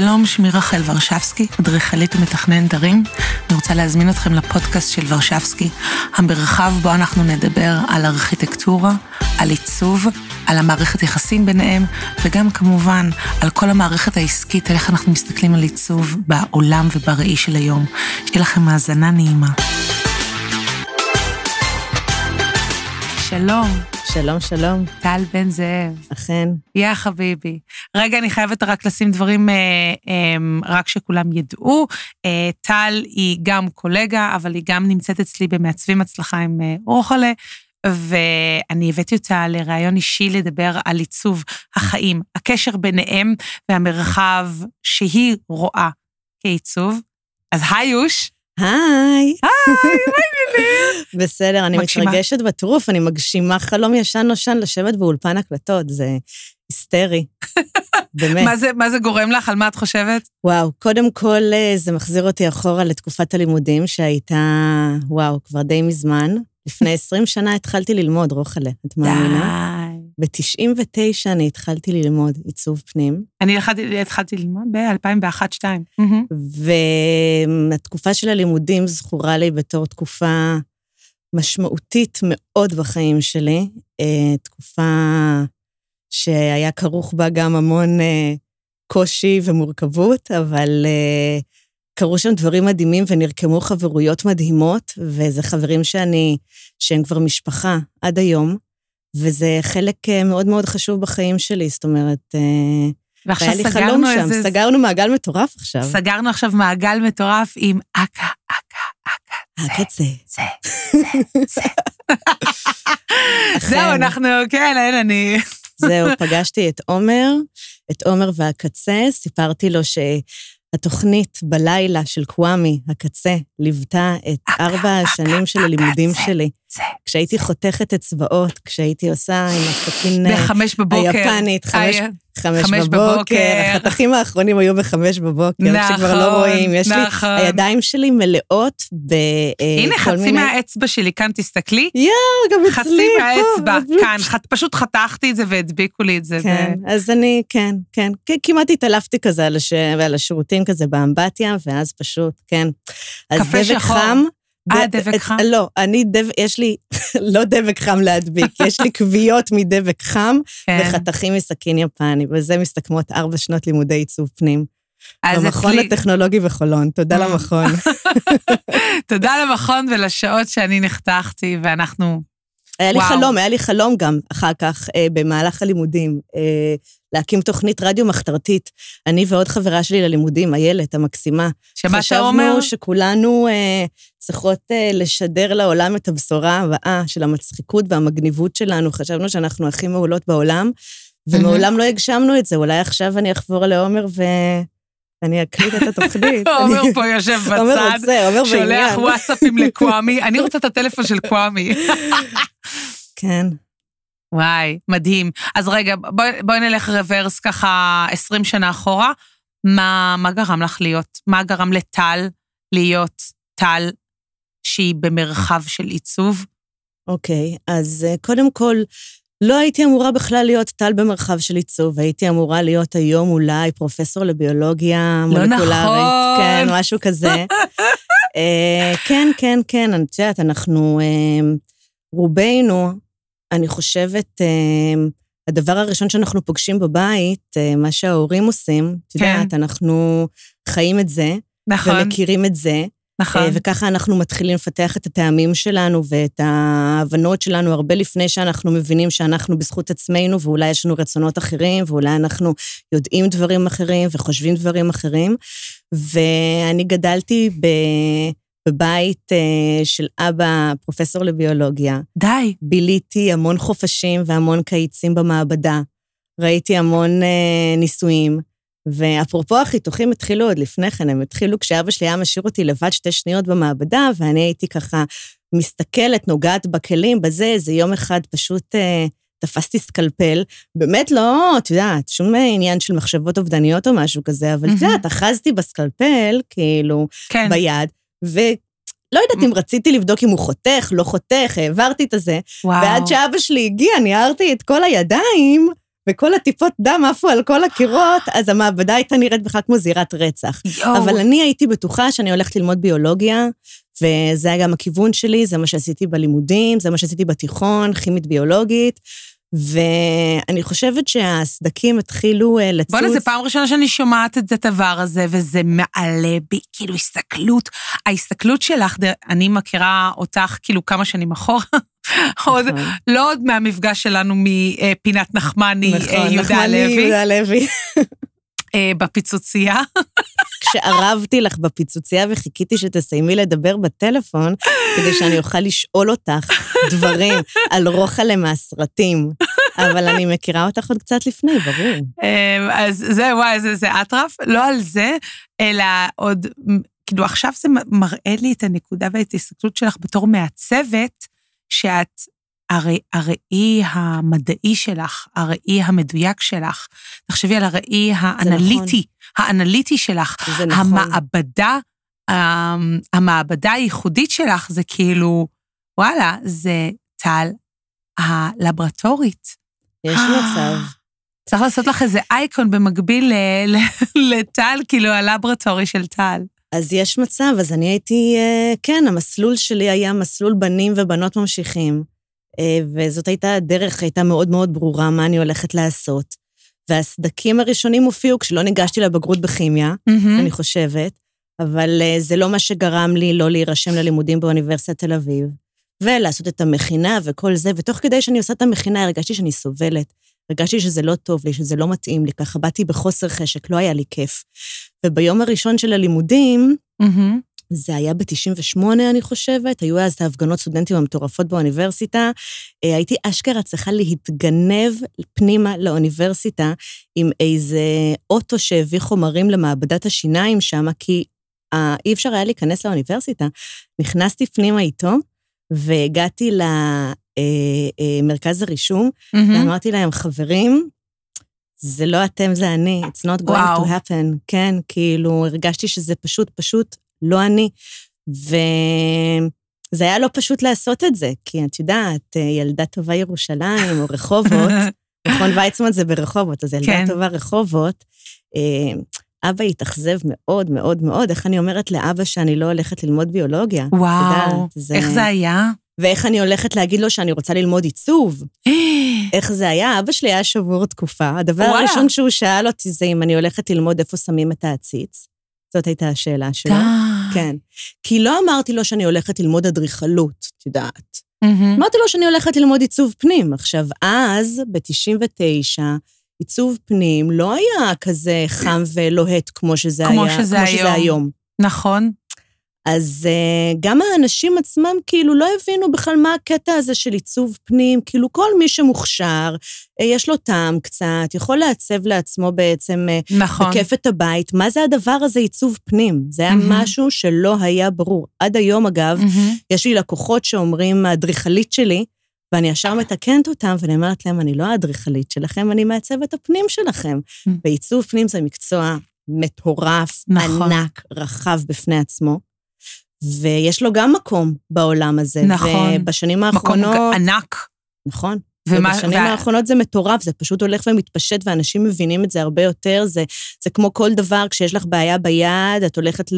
שלום, שמי רחל ורשבסקי, אדריכלית ומתכננת ערים. אני רוצה להזמין אתכם לפודקאסט של ורשבסקי, המרחב בו אנחנו נדבר על ארכיטקטורה, על עיצוב, על המערכת יחסים ביניהם, וגם כמובן על כל המערכת העסקית, איך אנחנו מסתכלים על עיצוב בעולם ובראי של היום. שיהיה לכם האזנה נעימה. שלום. שלום, שלום. טל בן זאב. אכן. יא חביבי. רגע, אני חייבת רק לשים דברים, אה, אה, רק שכולם ידעו. אה, טל היא גם קולגה, אבל היא גם נמצאת אצלי במעצבים הצלחה עם אה, רוחלה, ואני הבאתי אותה לראיון אישי לדבר על עיצוב החיים, הקשר ביניהם והמרחב שהיא רואה כעיצוב. אז היי יוש. היי. היי, מה העניינים? בסדר, אני מגשימה. מתרגשת בטירוף, אני מגשימה חלום ישן נושן לשבת באולפן הקלטות, זה היסטרי. באמת. מה זה, מה זה גורם לך? על מה את חושבת? וואו, קודם כל אה, זה מחזיר אותי אחורה לתקופת הלימודים שהייתה, וואו, כבר די מזמן. לפני 20 שנה התחלתי ללמוד, רוחלה, את מאמינה? די. ב-99 אני התחלתי ללמוד עיצוב פנים, אני התחלתי, התחלתי ללמוד ב-2001-2002. והתקופה של הלימודים זכורה לי בתור תקופה משמעותית מאוד בחיים שלי, אה, תקופה שהיה כרוך בה גם המון אה, קושי ומורכבות, אבל אה, קרו שם דברים מדהימים ונרקמו חברויות מדהימות, וזה חברים שאני, שהם כבר משפחה עד היום, וזה חלק אה, מאוד מאוד חשוב בחיים שלי, זאת אומרת, אה, ועכשיו היה לי סגרנו חלום שם, איזה... סגרנו מעגל מטורף עכשיו. סגרנו עכשיו מעגל מטורף עם אכה, אכה, אכה. זה, הקצה. זה, זה, זה. זהו. אנחנו, כן, אין, אני... זהו, פגשתי את עומר, את עומר והקצה, סיפרתי לו שהתוכנית בלילה של קוואמי, הקצה, ליוותה את אכה, ארבע אכה, השנים של אכה, הלימודים זה, שלי. זה. כשהייתי חותכת אצבעות, כשהייתי עושה עם הסכין אה, בחמש בבוקר. היפנית, חמש, היה- חמש, חמש בבוקר, בבוקר. החתכים האחרונים היו בחמש בבוקר, נכון, שכבר לא רואים. יש נכון. לי, הידיים שלי מלאות ב... אה, הנה, כל חצי מיני- מהאצבע שלי, כאן תסתכלי. יואו, גם אצלי, חצי פה, מהאצבע, בדיוק. כאן. פשוט חתכתי את זה והדביקו לי את זה. כן, ו- אז אני, כן, כן. כמעט התעלפתי כזה על, הש... על השירותים כזה באמבטיה, ואז פשוט, כן. אז קפה דבק שחור. חם. אה, דבק חם? לא, אני דבק, יש לי, לא דבק חם להדביק, יש לי כוויות מדבק חם כן. וחתכים מסכין יפני, וזה מסתכמות ארבע שנות לימודי עיצוב פנים. במכון אצלי- הטכנולוגי בחולון, תודה אה. למכון. תודה למכון ולשעות שאני נחתכתי, ואנחנו... היה לי וואו. חלום, היה לי חלום גם אחר כך, אה, במהלך הלימודים, אה, להקים תוכנית רדיו מחתרתית. אני ועוד חברה שלי ללימודים, איילת המקסימה. שמה אתה אומר? חשבנו שכולנו אה, צריכות אה, לשדר לעולם את הבשורה הבאה של המצחיקות והמגניבות שלנו. חשבנו שאנחנו הכי מעולות בעולם, ומעולם לא הגשמנו את זה. אולי עכשיו אני אחבור לעומר ואני אקליט את התוכנית. עומר אני- פה יושב עומר בצד, רוצה, עומר שולח. וואטסאפים לקוואמי, אני רוצה את הטלפון של קוואמי. כן. וואי, מדהים. אז רגע, בואי בואי נלך רוורס ככה 20 שנה אחורה. מה, מה גרם לך להיות? מה גרם לטל להיות טל שהיא במרחב של עיצוב? אוקיי, אז אה, קודם כל, לא הייתי אמורה בכלל להיות טל במרחב של עיצוב, הייתי אמורה להיות היום אולי פרופסור לביולוגיה לא מולקולרית. נכון. כן, משהו כזה. אה, כן, כן, כן, את יודעת, אנחנו, אה, רובנו, אני חושבת, אה, הדבר הראשון שאנחנו פוגשים בבית, אה, מה שההורים עושים, את כן. יודעת, אנחנו חיים את זה, נכון, ומכירים את זה, נכון. אה, וככה אנחנו מתחילים לפתח את הטעמים שלנו ואת ההבנות שלנו הרבה לפני שאנחנו מבינים שאנחנו בזכות עצמנו, ואולי יש לנו רצונות אחרים, ואולי אנחנו יודעים דברים אחרים וחושבים דברים אחרים. ואני גדלתי ב... בבית אה, של אבא, פרופסור לביולוגיה. די. ביליתי המון חופשים והמון קיצים במעבדה. ראיתי המון אה, ניסויים. ואפרופו החיתוכים התחילו עוד לפני כן, הם התחילו כשאבא שלי היה משאיר אותי לבד שתי שניות במעבדה, ואני הייתי ככה מסתכלת, נוגעת בכלים, בזה, איזה יום אחד פשוט אה, תפסתי סקלפל. באמת לא, את יודעת, שום עניין של מחשבות אובדניות או משהו כזה, אבל את. יודעת, אחזתי בסקלפל, כאילו, כן. ביד, ולא יודעת אם רציתי לבדוק אם הוא חותך, לא חותך, העברתי את הזה, וואו. ועד שאבא שלי הגיע, ניערתי את כל הידיים, וכל הטיפות דם עפו על כל הקירות, אז המעבדה הייתה נראית בכלל כמו זירת רצח. יואו. אבל אני הייתי בטוחה שאני הולכת ללמוד ביולוגיה, וזה היה גם הכיוון שלי, זה מה שעשיתי בלימודים, זה מה שעשיתי בתיכון, כימית ביולוגית, ואני חושבת שהסדקים התחילו אה, לצוץ. בוא'נה, זו פעם ראשונה שאני שומעת את הדבר הזה, וזה מעלה בי, כאילו, הסתכלות. ההסתכלות שלך, אני מכירה אותך כאילו כמה שנים אחורה, עוד, נכון. לא עוד מהמפגש שלנו מפינת נחמני, אה, נכון, יהודה נחמני, הלוי, יהודה הלוי. אה, בפיצוצייה. כשארבתי לך בפיצוצייה וחיכיתי שתסיימי לדבר בטלפון, כדי שאני אוכל לשאול אותך דברים על רוחלה מהסרטים. אבל אני מכירה אותך עוד קצת לפני, ברור. אה, אז זה, וואי, זה, זה אטרף. לא על זה, אלא עוד, כאילו, עכשיו זה מראה לי את הנקודה ואת ההסתכלות שלך בתור מעצבת, שאת הראי, הראי המדעי שלך, הראי המדויק שלך. תחשבי על הראי האנליטי, האנליטי שלך. זה נכון. המעבדה, המ- המעבדה הייחודית שלך זה כאילו, וואלה, זה טל הלברטורית. יש מצב. צריך לעשות לך איזה אייקון במקביל לטל, כאילו הלברטורי של טל. אז יש מצב, אז אני הייתי, אה, כן, המסלול שלי היה מסלול בנים ובנות ממשיכים, אה, וזאת הייתה הדרך, הייתה מאוד מאוד ברורה מה אני הולכת לעשות. והסדקים הראשונים הופיעו כשלא ניגשתי לבגרות בכימיה, מהמם. אני חושבת, אבל אה, זה לא מה שגרם לי לא להירשם ללימודים באוניברסיטת תל אביב, ולעשות את המכינה וכל זה, ותוך כדי שאני עושה את המכינה הרגשתי שאני סובלת. הרגשתי שזה לא טוב לי, שזה לא מתאים לי, ככה באתי בחוסר חשק, לא היה לי כיף. וביום הראשון של הלימודים, מהמם. זה היה ב-98, אני חושבת, היו אז ההפגנות סטודנטים המטורפות באוניברסיטה. אה, הייתי אשכרה צריכה להתגנב פנימה לאוניברסיטה עם איזה אוטו שהביא חומרים למעבדת השיניים שם, כי אה, אי אפשר היה להיכנס לאוניברסיטה. נכנסתי פנימה איתו, והגעתי למרכז הרישום, מהמם. ואמרתי להם, חברים, זה לא אתם, זה אני, it's not going וואו. to happen. כן, כאילו, הרגשתי שזה פשוט, פשוט לא אני. וזה היה לא פשוט לעשות את זה, כי את יודעת, ילדה טובה ירושלים, או רחובות, מכון ויצמן זה ברחובות, אז ילדה כן. טובה רחובות. אה, אבא התאכזב מאוד מאוד מאוד, איך אני אומרת לאבא שאני לא הולכת ללמוד ביולוגיה? וואו, יודעת, זה- איך זה היה? ואיך אני הולכת להגיד לו שאני רוצה ללמוד עיצוב? איך זה היה? אבא שלי היה שבור תקופה. הדבר וואלה. הראשון שהוא שאל אותי זה אם אני הולכת ללמוד איפה שמים את העציץ. זאת הייתה השאלה שלו. די. כן. כי לא אמרתי לו שאני הולכת ללמוד אדריכלות, את יודעת. אמרתי לו שאני הולכת ללמוד עיצוב פנים. עכשיו, אז, ב-99, עיצוב פנים לא היה כזה חם ולוהט כמו שזה כמו היה, שזה כמו שזה. היום. נכון. אז uh, גם האנשים עצמם כאילו לא הבינו בכלל מה הקטע הזה של עיצוב פנים, כאילו כל מי שמוכשר, uh, יש לו טעם קצת, יכול לעצב לעצמו בעצם uh, נכון. בכיף את הבית. מה זה הדבר הזה, עיצוב פנים? זה היה מהמם. משהו שלא היה ברור. עד היום, אגב, מהמם. יש לי לקוחות שאומרים, האדריכלית שלי, ואני ישר מתקנת אותם, ואני אומרת להם, אני לא האדריכלית שלכם, אני מעצבת הפנים שלכם. ועיצוב פנים זה מקצוע מטורף, נכון. ענק, רחב בפני עצמו, ויש לו גם מקום בעולם הזה. נכון. ובשנים מקום האחרונות... ענק. נכון. ומה- ובשנים וה- האחרונות זה מטורף, זה פשוט הולך ומתפשט, ואנשים מבינים את זה הרבה יותר. זה, זה כמו כל דבר, כשיש לך בעיה ביד, את הולכת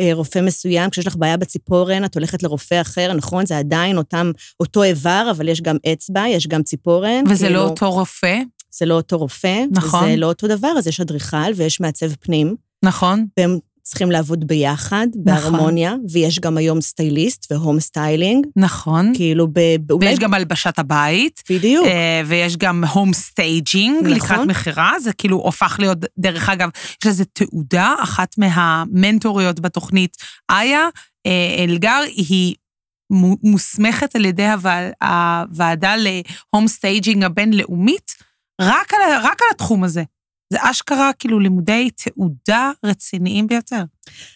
לרופא מסוים, כשיש לך בעיה בציפורן, את הולכת לרופא אחר, נכון? זה עדיין אותם, אותו איבר, אבל יש גם אצבע, יש גם ציפורן. וזה כאילו, לא אותו רופא, זה לא אותו רופא. נכון. זה לא אותו דבר, אז יש אדריכל ויש מעצב פנים, נכון? והם צריכים לעבוד ביחד, בהרמוניה, ויש גם היום סטייליסט ו home styling, נכון. כאילו, ב, ב- אולי... ויש גם הלבשת הבית. בדיוק. אה, ויש גם home staging נכון. לקראת מכירה, זה כאילו הופך להיות, דרך אגב, יש לזה תעודה, אחת מהמנטוריות בתוכנית, איה אה, אלגר, היא מו- מוסמכת על ידי הווע- הוועדה ל home staging הבינלאומית, רק על, רק על התחום הזה. זה אשכרה כאילו לימודי תעודה רציניים ביותר.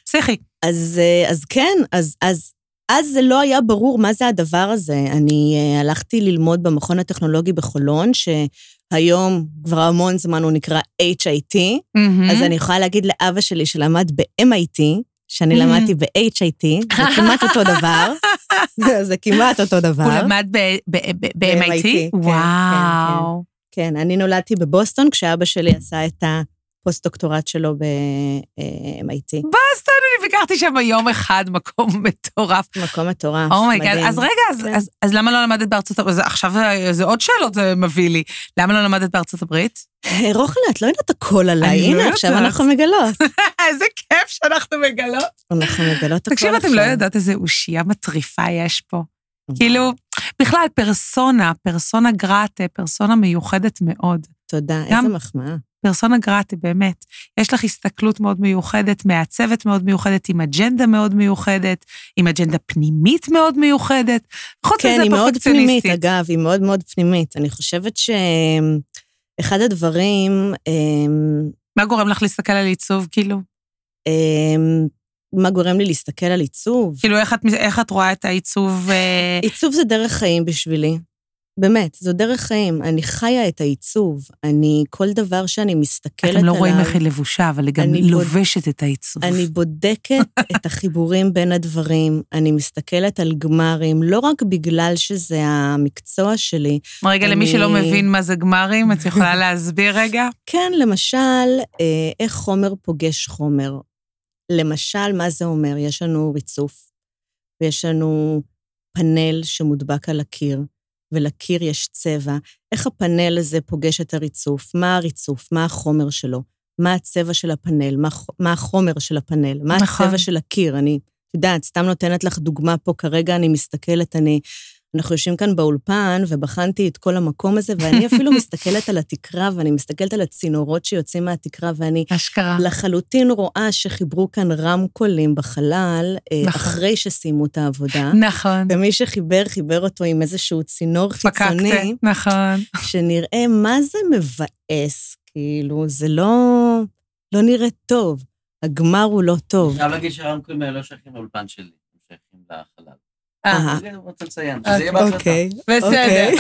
פסיכי. אז, אה, אז כן, אז, אז, אז זה לא היה ברור מה זה הדבר הזה. אני uh, הלכתי ללמוד במכון הטכנולוגי בחולון, שהיום, כבר המון זמן הוא נקרא HIT, Mm-hmm. אז אני יכולה להגיד לאבא שלי שלמד ב-MIT, שאני Mhm. למדתי ב-HIT, זה כמעט אותו דבר. זה כמעט אותו דבר. הוא למד ב-MIT, ב-MIT? כן, וואו. כן, אני נולדתי בבוסטון כשאבא שלי עשה את הפוסט-דוקטורט שלו ב-MIT. בוסטון, אני ביקרתי שם יום אחד, מקום מטורף. מקום מטורף, oh my god, מדהים. אז רגע, אז, כן. אז, אז למה לא למדת בארצות הברית? עכשיו זה- זה עוד שאלות זה מביא לי. למה לא למדת בארצות הברית? אה, רוחלה, את לא יודעת הכל עליי. לא הנה, עכשיו. אנחנו מגלות. איזה כיף שאנחנו מגלות. אנחנו מגלות הכל תקשיב, עכשיו. אתם לא יודעות איזה אושייה מטריפה יש פה. כאילו, בכלל, פרסונה, פרסונה גרטה, פרסונה מיוחדת מאוד. תודה, איזה מחמאה. פרסונה גרטה, באמת. יש לך הסתכלות מאוד מיוחדת, מעצבת מאוד מיוחדת, עם אג'נדה מאוד מיוחדת, עם אג'נדה פנימית מאוד מיוחדת. חוץ כן, מזה היא מאוד פנימית. אגב, היא מאוד מאוד פנימית. אני חושבת שאחד הדברים, אמ, מה גורם לך להסתכל על עיצוב, כאילו? מה גורם לי להסתכל על עיצוב? כאילו, איך את, איך את רואה את העיצוב? אה, עיצוב זה דרך חיים בשבילי. באמת, זו דרך חיים. אני חיה את העיצוב. אני, כל דבר שאני מסתכלת עליו... אתם לא רואים איך היא לבושה, אבל היא גם אני בוד- לובשת את העיצוב. אני בודקת את החיבורים בין הדברים, אני מסתכלת על גמרים, לא רק בגלל שזה המקצוע שלי. רגע, למי אני- שלא מבין מה זה גמרים, את יכולה להסביר רגע? כן, למשל, אה, איך חומר פוגש חומר. למשל, מה זה אומר? יש לנו ריצוף, ויש לנו פאנל שמודבק על הקיר, ולקיר יש צבע. איך הפאנל הזה פוגש את הריצוף? מה הריצוף? מה החומר שלו? מה הצבע של הפאנל? מה, מה החומר של הפאנל? מה נכון. הצבע של הקיר? אני, את יודעת, סתם נותנת לך דוגמה פה, כרגע אני מסתכלת, אני... אנחנו יושבים כאן באולפן, ובחנתי את כל המקום הזה, ואני אפילו מסתכלת על התקרה, ואני מסתכלת על הצינורות שיוצאים מהתקרה, ואני אשכרה. לחלוטין רואה שחיברו כאן רמקולים בחלל, אה, נכון. אחרי שסיימו את העבודה. נכון. ומי שחיבר, חיבר אותו עם איזשהו צינור חיצוני, פקקת, נכון. שנראה מה זה מבאס, כאילו, זה לא, לא נראה טוב. הגמר הוא לא אני טוב. חייב להגיד שהרמקולים האלה לא שייכים לאולפן שלי, הם שייכים לחלל. אה, אני רוצה לציין, שזה יהיה בהקלטה. אוקיי. בסדר. אוקיי.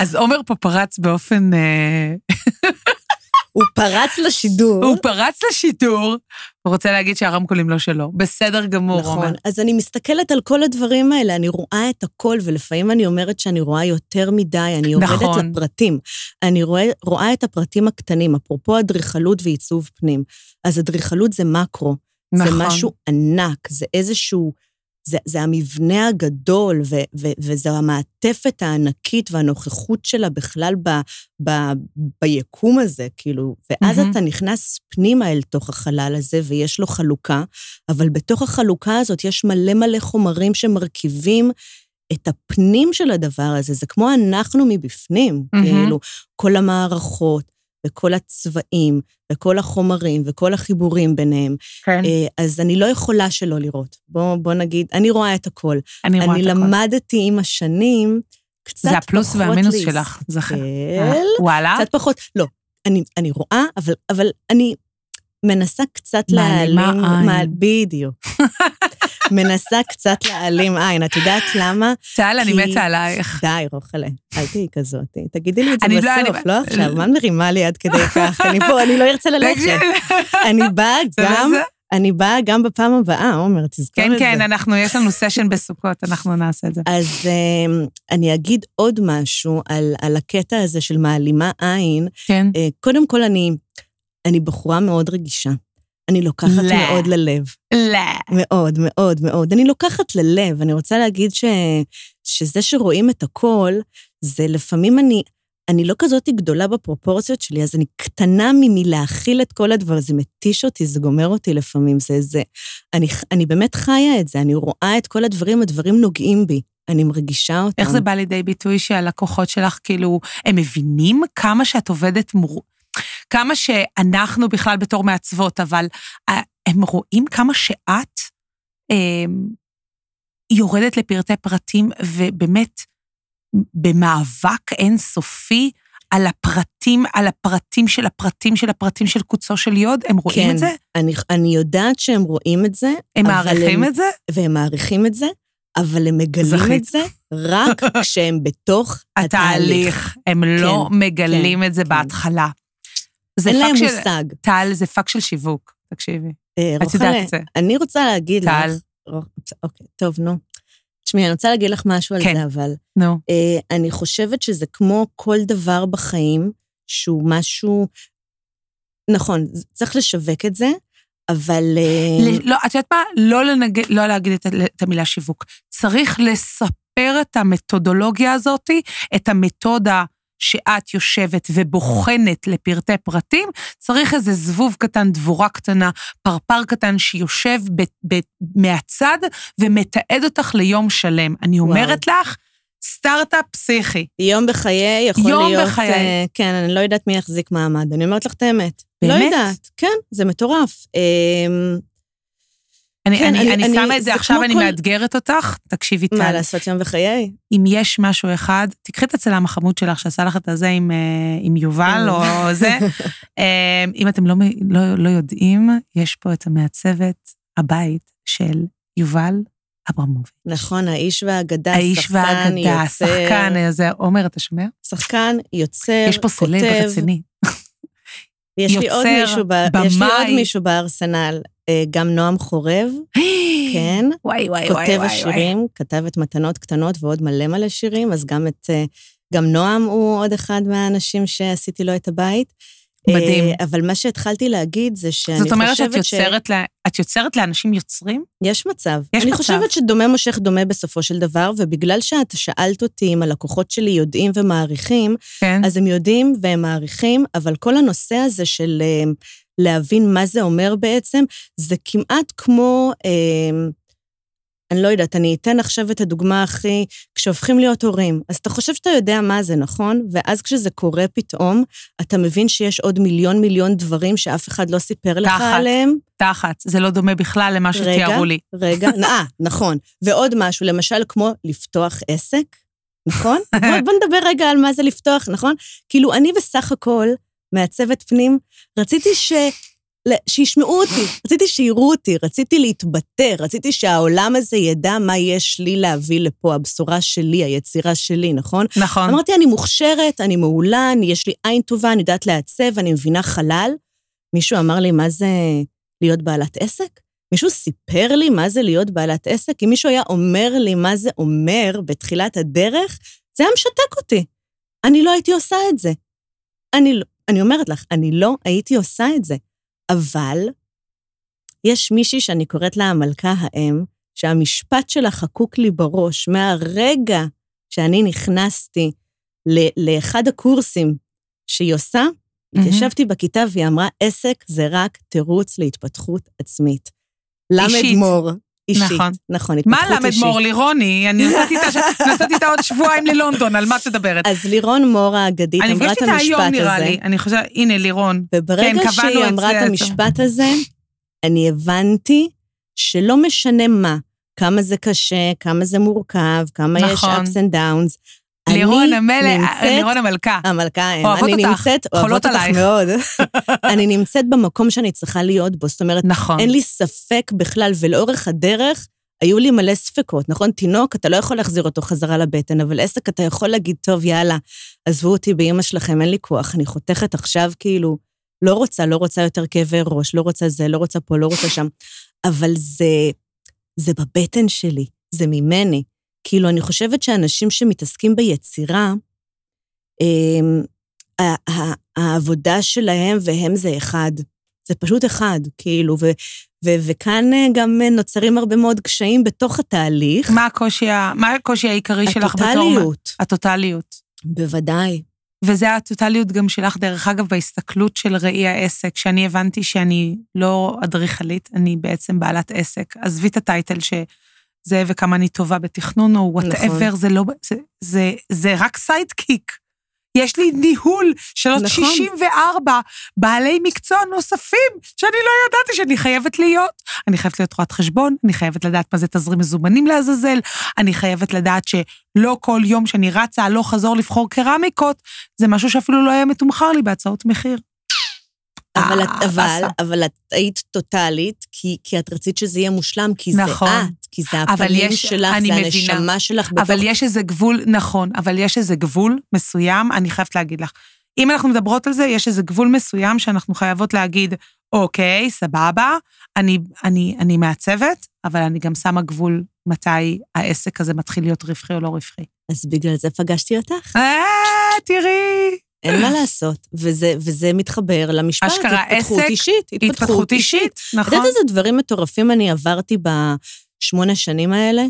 אז עומר פה פרץ באופן... אה, הוא פרץ לשידור. הוא פרץ לשידור, הוא רוצה להגיד שהרמקולים לא שלו. בסדר גמור, עומר. נכון. אז אני מסתכלת על כל הדברים האלה, אני רואה את הכל, ולפעמים אני אומרת שאני רואה יותר מדי, אני יורדת נכון. לפרטים. אני רואה, רואה את הפרטים הקטנים, אפרופו אדריכלות ועיצוב פנים. אז אדריכלות זה מקרו, זה נכון. משהו ענק, זה איזשהו... זה, זה המבנה הגדול, ו, ו, וזו המעטפת הענקית והנוכחות שלה בכלל ב, ב, ביקום הזה, כאילו. ואז מהמם. אתה נכנס פנימה אל תוך החלל הזה, ויש לו חלוקה, אבל בתוך החלוקה הזאת יש מלא מלא חומרים שמרכיבים את הפנים של הדבר הזה. זה כמו אנחנו מבפנים, מהמם. כאילו, כל המערכות, וכל הצבעים, וכל החומרים, וכל החיבורים ביניהם. כן, אה, אז אני לא יכולה שלא לראות. בוא, בוא נגיד, אני רואה את הכל. אני רואה אני את הכל. למדתי עם השנים קצת פחות זה הפלוס והמינוס שלך, זה להסתכל. וואלה? קצת פחות, לא, אני, אני רואה, אבל, אבל אני מנסה קצת מעלימה להעלים... עין. מעל- בדיוק. מנסה קצת להעלים עין. את יודעת למה? טל, אני מתה עלייך. די, רוחלה, אל תהיי כזאת. תגידי לי את זה לא- בסוף, לא עכשיו. מה מרימה לי עד כדי כך? אני פה, אני לא ארצה ללכת. אני באה גם. אני באה גם בפעם הבאה, עומר, תזכור כן, את זה. כן, אנחנו, יש לנו סשן בסוכות, אנחנו נעשה את זה. אז um, אני אגיד עוד משהו על, על הקטע הזה של מעלימה עין. כן. Uh, קודם כל, אני, אני בחורה מאוד רגישה. אני לוקחת לא. מאוד ללב. לא. מאוד, מאוד, מאוד. אני לוקחת ללב. אני רוצה להגיד ש, שזה שרואים את הכל, זה לפעמים אני... אני לא כזאת גדולה בפרופורציות שלי, אז אני קטנה מלהכיל את כל הדבר, זה מתיש אותי, זה גומר אותי לפעמים, זה... זה אני, אני באמת חיה את זה, אני רואה את כל הדברים, הדברים נוגעים בי, אני מרגישה אותם. איך זה בא לידי ביטוי שהלקוחות שלך, כאילו, הם מבינים כמה שאת עובדת מור... כמה שאנחנו בכלל בתור מעצבות, אבל אה, הם רואים כמה שאת אה, יורדת לפרטי פרטים, ובאמת, במאבק אינסופי על הפרטים, על הפרטים של הפרטים של הפרטים של קוצו של יוד, הם רואים כן, את זה? אני, אני יודעת שהם רואים את זה. הם מעריכים את זה? והם מעריכים את זה, אבל הם מגלים זכית. את זה רק כשהם בתוך התהליך. התהליך. הם לא כן, מגלים את זה כן. בהתחלה. זה אין פאק להם של... מושג. טל, זה פאק של שיווק, תקשיבי. אה, את יודעת את זה. אני רוצה להגיד טל. לך... רוח- אוקיי, טוב, נו. תשמעי, אני רוצה להגיד לך משהו על כן. זה, אבל נו. אה, אני חושבת שזה כמו כל דבר בחיים, שהוא משהו... נכון, צריך לשווק את זה, אבל... אה, לא, את יודעת מה? לא, לנג... לא להגיד את, את המילה שיווק. צריך לספר את המתודולוגיה הזאת, את המתודה שאת יושבת ובוחנת לפרטי פרטים, צריך איזה זבוב קטן, דבורה קטנה, פרפר קטן שיושב ב, ב, מהצד ומתעד אותך ליום שלם. אני וואו. אומרת לך, סטארט-אפ פסיכי. יום בחיי יכול יום להיות... בחיי. אה, כן, אני לא יודעת מי יחזיק מעמד, אני אומרת לך את האמת. לא באמת? יודעת, כן, זה מטורף. אה, אני, כן, אני, אני- אני, שמה את זה זה עכשיו, אני כל- מאתגרת אותך, תקשיבי, מה, טל. לעשות יום בחיי? אם יש משהו אחד, תקחי את הצלם החמוד שלך שעשה לך את הזה עם, אה, עם יובל או זה. אה, אם אתם לא, לא, לא יודעים, יש פה את המעצבת הבית של יובל אברמוביץ'. נכון, האיש והאגדה, האיש שחקן, והאגדה, יוצר, שחקן, זה עומר, אתה שומע? שחקן, יוצר, יש פה סלב. רציני. יש לי עוד מישהו, בארסנל, גם נועם חורב, כן, וואי, וואי, וואי, כותב וואי. השירים, כתב את מתנות קטנות ועוד מלא מלא שירים, אז גם את... אה, גם נועם הוא עוד אחד מהאנשים שעשיתי לו את הבית. מדהים. אה, אבל מה שהתחלתי להגיד זה שאני זאת אומרת שאת חושבת ש... יוצרת, לה- את יוצרת לאנשים יוצרים? יש מצב. יש אני מצב. חושבת שדומה מושך דומה בסופו של דבר, ובגלל שאת שאלת אותי אם הלקוחות שלי יודעים ומעריכים, כן. אז הם יודעים והם מעריכים, אבל כל הנושא הזה של אה, להבין מה זה אומר בעצם, זה כמעט כמו, אה, אני לא יודעת, אני אתן עכשיו את הדוגמה הכי, כשהופכים להיות הורים, אז אתה חושב שאתה יודע מה זה, נכון? ואז כשזה קורה פתאום, אתה מבין שיש עוד מיליון מיליון דברים שאף אחד לא סיפר לך תחת. עליהם. תחת, זה לא דומה בכלל למה רגע. שתיארו לי. רגע, אה, נכון. ועוד משהו, למשל כמו לפתוח עסק, נכון? בוא, בוא נדבר רגע על מה זה לפתוח, נכון? כאילו, אני בסך הכל, מעצבת פנים, רציתי ש... שישמעו אותי, רציתי שיראו אותי, רציתי להתבטא, רציתי שהעולם הזה ידע מה יש לי להביא לפה, הבשורה שלי, היצירה שלי, נכון? נכון. אמרתי, אני מוכשרת, אני מעולה, אני, יש לי עין טובה, אני יודעת לעצב, אני מבינה חלל. מישהו אמר לי, מה זה להיות בעלת עסק? מישהו סיפר לי מה זה להיות בעלת עסק? אם מישהו היה אומר לי מה זה אומר בתחילת הדרך, זה היה משתק אותי. אני לא הייתי עושה את זה. אני, לא- אני אומרת לך, אני לא הייתי עושה את זה. אבל יש מישהי שאני קוראת לה המלכה האם, שהמשפט שלה חקוק לי בראש מהרגע שאני נכנסתי ל- לאחד הקורסים שהיא עושה, מהמם. התיישבתי בכיתה והיא אמרה, עסק זה רק תירוץ להתפתחות עצמית. אישית. למד מור. אישית. נכון. נכון, מה התפתחות למד אישית. מור לירוני? אני נסעתי איתה איתה עוד שבועיים ללונדון, על מה את מדברת? אז לירון מור האגדית אני אמרה את נפגשת איתה המשפט היום, נראה הזה, לי. אני חושבת, הנה, לירון. וברגע כן, שהיא אמרה את המשפט הזה, אני הבנתי שלא משנה מה, כמה זה קשה, כמה זה מורכב, כמה יש נכון. ups and downs. לירון המלך, לירון המלכה. המלכה, אין. אוהבות אני אותך, נמצאת, חולות אוהבות אותך. מאוד. אני נמצאת במקום שאני צריכה להיות בו. זאת אומרת, נכון. אין לי ספק בכלל, ולאורך הדרך היו לי מלא ספקות, נכון? תינוק, אתה לא יכול להחזיר אותו חזרה לבטן, אבל עסק, אתה יכול להגיד, טוב, יאללה, עזבו אותי באימא שלכם, אין לי כוח, אני חותכת עכשיו, כאילו, לא רוצה, לא רוצה יותר כאבי ראש, לא רוצה זה, לא רוצה פה, לא רוצה שם. אבל זה, זה בבטן שלי, זה ממני. כאילו, אני חושבת שאנשים שמתעסקים ביצירה, העבודה שלהם והם זה אחד. זה פשוט אחד, כאילו, ו, ו, וכאן אה, גם נוצרים הרבה מאוד קשיים בתוך התהליך. מה הקושי מה הקושי העיקרי שלך בתור... הטוטליות, הטוטליות. בוודאי. וזה הטוטליות גם שלך, דרך אגב, בהסתכלות של ראי העסק, שאני הבנתי שאני לא אדריכלית, אני בעצם בעלת עסק. עזבי את ה title שזה וכמה אני טובה בתכנון או whatever, נכון. זה לא... זה, זה, זה רק sidekick. יש לי ניהול של עוד נכון. 64 בעלי מקצוע נוספים, שאני לא ידעתי שאני חייבת להיות. אני חייבת להיות רואת חשבון, אני חייבת לדעת מה זה תזרים מזומנים לעזאזל, אני חייבת לדעת שלא כל יום שאני רצה הלוך חזור לבחור קרמיקות, זה משהו שאפילו לא היה מתומחר לי בהצעות מחיר. אבל, את, אה, אבל. אבל את היית טוטאלית, כי, כי את רצית שזה יהיה מושלם, כי נכון. זה את, כי זה הפנים יש- שלך, זה מבינה. הנשמה שלך בתוך... אבל יש איזה גבול, נכון, אבל יש איזה גבול מסוים, אני חייבת להגיד לך. אם אנחנו מדברות על זה, יש איזה גבול מסוים שאנחנו חייבות להגיד, אוקיי, סבבה, אני, אני, אני מעצבת, אבל אני גם שמה גבול מתי העסק הזה מתחיל להיות רווחי או לא רווחי. אז בגלל זה פגשתי אותך. אה, תראי. אין מה לעשות. וזה, וזה מתחבר למשפט, אשכרה, התפתחות עסק, אישית. התפתחות אישית, את נכון? יודעת איזה דברים מטורפים אני עברתי בשמונה שנים האלה?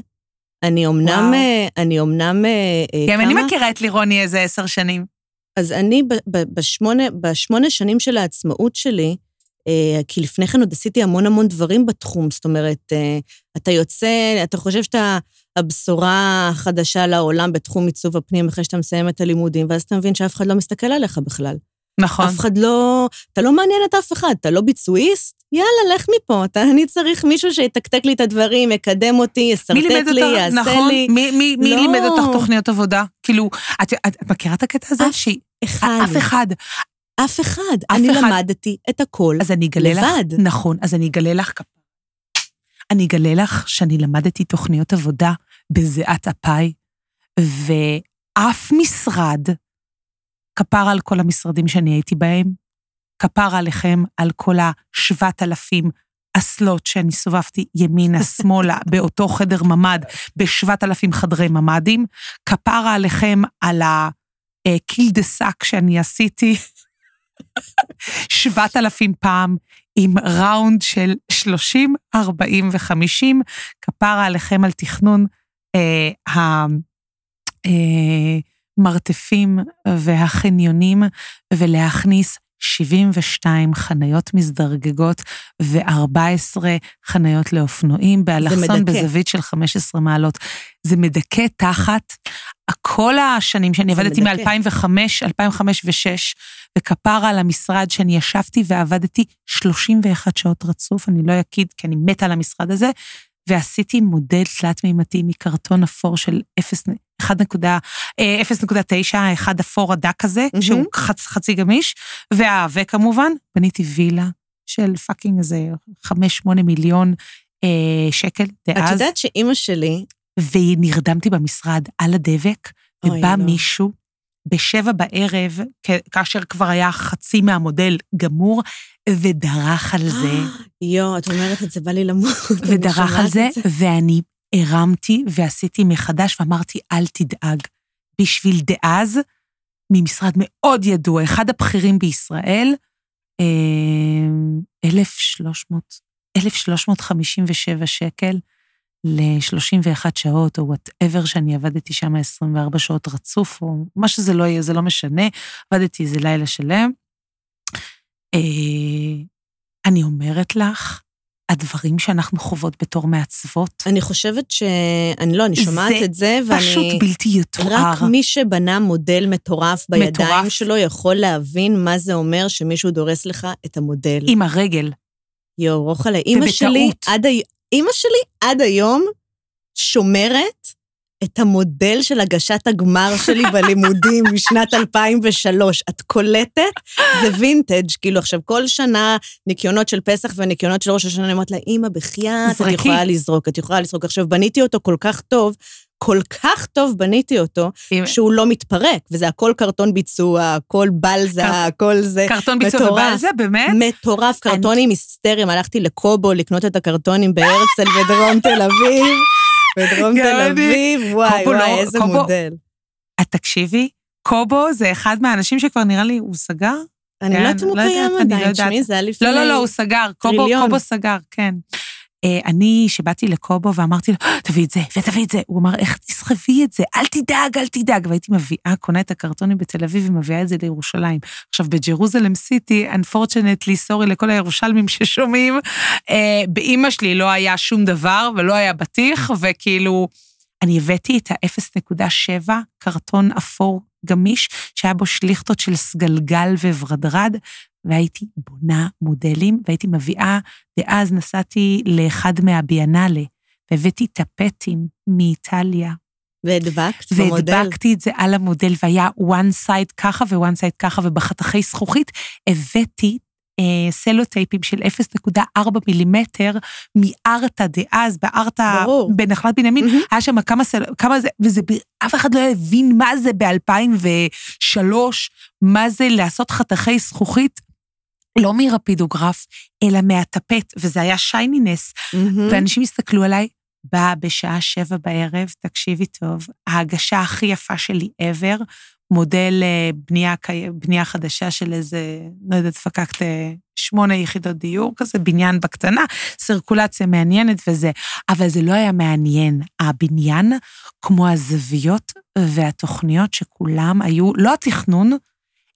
אני. אומנם, אה, אני אומנם, אה, אה, גם אני כמה? מכירה את לירוני איזה עשר שנים. אז אני בשמונה, בשמונה שנים של העצמאות שלי, כי לפני כן עוד עשיתי המון המון דברים בתחום, זאת אומרת, אה, אתה יוצא, אתה חושב שאתה הבשורה החדשה לעולם בתחום עיצוב הפנים אחרי שאתה מסיים את הלימודים, ואז אתה מבין שאף אחד לא מסתכל עליך בכלל. נכון. אף אחד לא... אתה לא מעניין את אף אחד, אתה לא ביצועיסט? יאללה, לך מפה. אתה, אני צריך מישהו שיתקתק לי את הדברים, יקדם אותי, ישרטט לימד לי, אותך, יעשה נכון, לי. מי, מי, מי לא. לימד אותך תוכניות עבודה? כאילו, את, את, את מכירה את הקטע הזה? אף שהיא- אחד. אף אחד. אף אחד. אף אני אחד. למדתי את הכל אז אני אגלה לך, לבד. נכון, אז אני אגלה לך, כפ- אני אגלה לך שאני למדתי תוכניות עבודה בזיעת אפיי, ואף משרד, כפר על כל המשרדים שאני הייתי בהם, כפר עליכם על כל השבעת אלפים אסלות שאני סובבתי ימינה, שמאלה, באותו חדר ממ"ד, בשבעת אלפים חדרי ממ"דים, כפרה עליכם על ה cul-de-sac שאני עשיתי שבעת אלפים פעם, עם round של 30, 40 ו-50, כפרה עליכם על תכנון אה, המרתפים והחניונים, ולהכניס 72 חניות מזדגזגות ו-14 חניות לאופנועים, באלכסון. בזווית של 15 מעלות. זה מדכא תחת כל השנים שאני עבדתי מדכא. מ-2005, 2005 ו-2006, וכפרה על המשרד שאני ישבתי ועבדתי 31 שעות רצוף, אני לא אגיד כי אני מתה על המשרד הזה, ועשיתי מודל תלת-מימתי מקרטון אפור של 0, 1.9, אה, 0.9, אחד אפור הדק כזה, מהמם. שהוא חצ, חצי גמיש, והעבה כמובן, בניתי וילה של fucking איזה 5-8 מיליון אה, שקל את דאז, יודעת שאימא שלי, ונרדמתי במשרד על הדבק, ובא לא. מישהו בשבע בערב, כאשר כבר היה חצי מהמודל גמור, ודרך על זה, יואו, את אומרת את זה, בא לי למות. ודרך על זה, ואני הרמתי ועשיתי מחדש, ואמרתי, אל תדאג. בשביל דאז, ממשרד מאוד ידוע, אחד הבכירים בישראל, אה, 1,300, 1,357 שקל ל-31 שעות, או וואטאבר שאני עבדתי שם 24 שעות רצוף, או מה שזה לא יהיה, זה לא משנה, עבדתי איזה לילה שלם. אה, אני אומרת לך, הדברים שאנחנו חוות בתור מעצבות, אני חושבת ש... אני לא, אני שומעת זה את זה, ואני... פשוט בלתי יתואר. רק מי שבנה מודל מטורף בידיים מטורף. שלו יכול להבין מה זה אומר שמישהו דורס לך את המודל. עם הרגל. יואו, רוחלה, אימא שלי. עד. אימא שלי עד היום שומרת את המודל של הגשת הגמר שלי בלימודים משנת 2003. את קולטת? זה וינטג', כאילו עכשיו כל שנה ניקיונות של פסח וניקיונות של ראש השנה, אני אומרת לה, אימא, בחייאת, את זרקי." יכולה לזרוק, את יכולה לזרוק. עכשיו, בניתי אותו כל כך טוב, כל כך טוב בניתי אותו, עם- שהוא לא מתפרק, וזה הכל קרטון ביצוע, הכל בלזה, קר- הכל זה. קרטון ביצוע מטורף. ובא על זה, באמת? מטורף, קרטונים היסטריים. הלכתי לקובו לקנות את הקרטונים בהרצל בדרום תל אביב. בדרום תל. אביב, וואי, לא- וואי, איזה קובו- מודל. את תקשיבי, קובו זה אחד מהאנשים שכבר נראה לי, הוא סגר? אני כן, לא יודעת אם הוא לא קיים אני לא עדיין. תשמעי, זה היה לפני... לא, לא, לא, הוא סגר. קובו. קובו סגר, כן. אה, אני, שבאתי לקובו ואמרתי לו, תביא את זה, ותביא את זה. הוא אמר, איך תסחבי את זה? אל תדאג, אל תדאג. והייתי מביאה, קונה את הקרטונים בתל אביב ומביאה את זה לירושלים. עכשיו, בג'רוזלם סיטי, unfortunately, סורי לכל הירושלמים ששומעים, אה, באימא שלי לא היה שום דבר ולא היה בטיח, וכאילו, אני הבאתי את ה-0.7 קרטון אפור גמיש, שהיה בו שליכטות של סגלגל וורדרד, והייתי בונה מודלים, והייתי מביאה, ואז נסעתי לאחד מהביאנלה, והבאתי טפטים מאיטליה, והדבקת במודל. והדבקתי את זה על המודל, והיה one side ככה ו-one side ככה, ובחתכי זכוכית הבאתי אה, סלוטייפים של 0.4 מילימטר מארטה דאז, בארטה. בנחלת בנימין, מהמם. היה שם כמה סל... כמה זה, וזה, אף אחד לא הבין מה זה ב-2003, מה זה לעשות חתכי זכוכית, לא מרפידוגרף, אלא מהטפט, וזה היה שיינינס, מהמם. ואנשים הסתכלו עליי, באה בשעה שבע בערב, תקשיבי טוב, ההגשה הכי יפה שלי ever, מודל אה, בנייה, בנייה חדשה של איזה, לא יודעת, פקקת אה, שמונה יחידות דיור כזה, בניין בקטנה, סירקולציה מעניינת וזה. אבל זה לא היה מעניין. הבניין, כמו הזוויות והתוכניות שכולם היו, לא התכנון,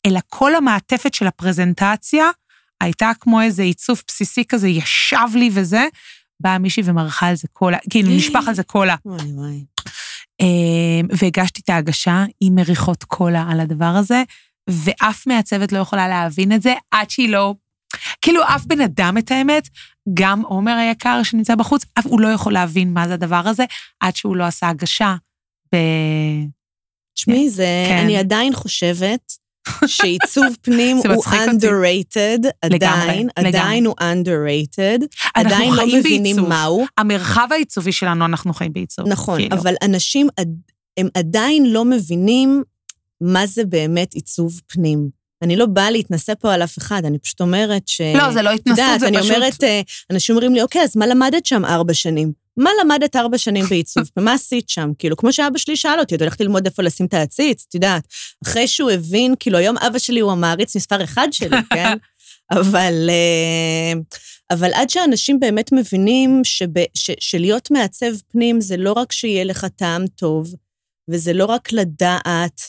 אלא כל המעטפת של הפרזנטציה הייתה כמו איזה עיצוב בסיסי כזה, ישב לי וזה. באה מישהי ומרחה על זה קולה, כאילו נשפך על זה קולה. וואי וואי. אמ, והגשתי את ההגשה עם מריחות קולה על הדבר הזה, ואף מהצוות לא יכולה להבין את זה עד שהיא לא... כאילו, אף בן אדם, את האמת, גם עומר היקר שנמצא בחוץ, אף הוא לא יכול להבין מה זה הדבר הזה, עד שהוא לא עשה הגשה ב... תשמעי, זה... כן. אני עדיין חושבת שעיצוב פנים הוא underrated, עדיין. עדיין הוא underrated, עדיין לא מבינים. מהו. המרחב העיצובי שלנו, אנחנו חיים בעיצוב. נכון, כאילו. אבל אנשים, הם עדיין לא מבינים מה זה באמת עיצוב פנים. אני לא באה להתנשא פה על אף אחד, אני פשוט אומרת ש... לא, זה לא התנסות, זה אני פשוט... אומרת, אה, אנשים אומרים לי, אוקיי, אז מה למדת שם ארבע שנים? מה למדת ארבע שנים בעיצוב? ומה עשית שם? כאילו, כמו שאבא שלי שאל אותי, את הולכת ללמוד איפה לשים את העציץ, את יודעת. אחרי שהוא הבין, כאילו, היום אבא שלי הוא המעריץ מספר אחד שלי, כן? אבל, אה, אבל עד שאנשים באמת מבינים שב, ש, שלהיות מעצב פנים זה לא רק שיהיה לך טעם טוב, וזה לא רק לדעת,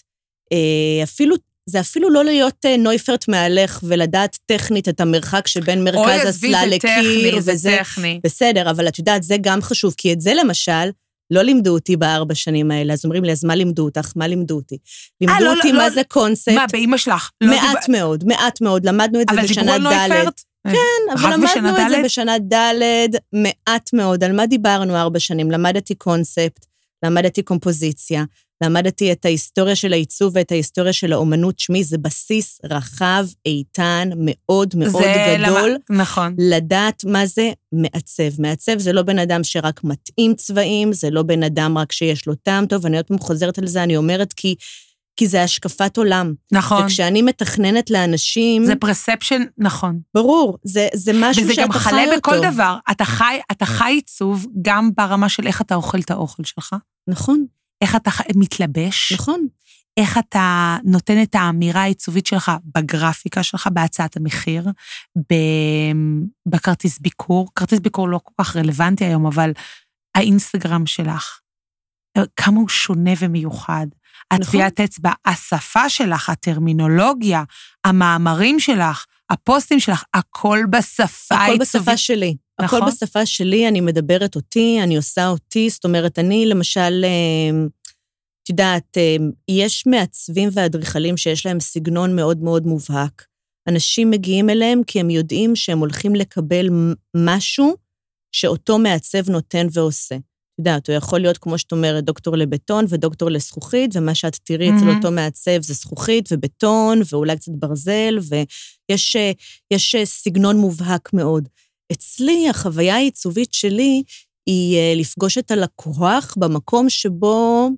אה, אפילו, זה אפילו לא להיות אה, נויפרט מהלך ולדעת טכנית את המרחק שבין מרכז אוי, עזבי, אסלה זה טכני, לקיר, זה טכני. בסדר, אבל את יודעת, זה גם חשוב, כי את זה למשל, לא לימדו אותי בארבע שנים האלה, אז אומרים לי, אז מה לימדו אותך? מה לימדו אותי? לימדו לא, אותי לא, מה לא, זה קונספט, מה, באימא שלך? לא מעט מאוד, מעט מאוד, למדנו את זה אבל בשנה ד'. כן, אבל למדנו את זה ד'? בשנה ד', מעט מאוד. על מה דיברנו ארבע שנים? למדתי קונספט, למדתי קומפוזיציה, למדתי את ההיסטוריה של העיצוב ואת ההיסטוריה של האומנות. שמי, זה בסיס רחב, איתן, מאוד מאוד זה גדול. למה- נכון. לדעת מה זה מעצב. מעצב זה לא בן אדם שרק מתאים צבעים, זה לא בן אדם רק שיש לו טעם טוב, ואני עוד פעם חוזרת על זה, אני אומרת כי, כי זה השקפת עולם. נכון. וכשאני מתכננת לאנשים, זה פרספשן, נכון. ברור, זה, זה משהו וזה שאתה גם חי חלה אותו. בכל דבר. אתה חי, אתה חי עיצוב גם ברמה של איך אתה אוכל את האוכל שלך, נכון, איך אתה מתלבש, נכון. איך אתה נותן את האמירה העיצובית שלך בגרפיקה שלך, בהצעת המחיר, בכרטיס ביקור. כרטיס ביקור לא כל כך רלוונטי היום, אבל האינסטגרם שלך, כמה הוא שונה ומיוחד. הטביעת אצבע, השפה שלך, הטרמינולוגיה, המאמרים שלך, הפוסטים שלך, הכל בשפה הכל העיצובית. בשפה שלי. נכון. הכל בשפה שלי, אני מדברת אותי, אני עושה אותי. זאת אומרת, אני למשל, אה, את יודעת, אה, יש מעצבים ואדריכלים שיש להם סגנון מאוד מאוד מובהק. אנשים מגיעים אליהם כי הם יודעים שהם הולכים לקבל משהו שאותו מעצב נותן ועושה. את יודעת, הוא יכול להיות, כמו שאת אומרת, דוקטור לבטון ודוקטור לזכוכית, ומה שאת תראי אצל מהמם. אותו מעצב זה זכוכית ובטון, ואולי קצת ברזל, ויש אה, יש אה, סגנון מובהק מאוד. אצלי, החוויה העיצובית שלי היא לפגוש את הלקוח במקום שבו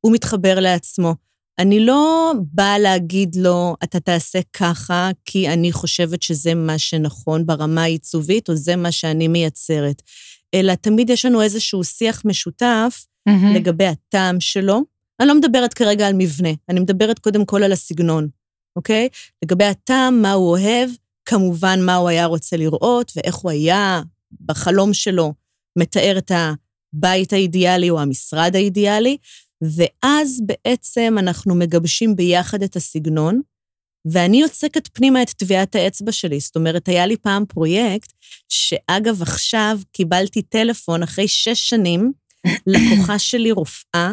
הוא מתחבר לעצמו. אני לא באה להגיד לו, אתה תעשה ככה, כי אני חושבת שזה מה שנכון ברמה העיצובית, או זה מה שאני מייצרת. אלא תמיד יש לנו איזשהו שיח משותף מהמם. לגבי הטעם שלו. אני לא מדברת כרגע על מבנה, אני מדברת קודם כל על הסגנון, אוקיי? לגבי הטעם, מה הוא אוהב, כמובן מה הוא היה רוצה לראות, ואיך הוא היה בחלום שלו מתאר את הבית האידיאלי או המשרד האידיאלי, ואז בעצם אנחנו מגבשים ביחד את הסגנון, ואני יוצקת פנימה את טביעת האצבע שלי. זאת אומרת, היה לי פעם פרויקט, שאגב, עכשיו קיבלתי טלפון אחרי שש שנים, לקוחה שלי, רופאה,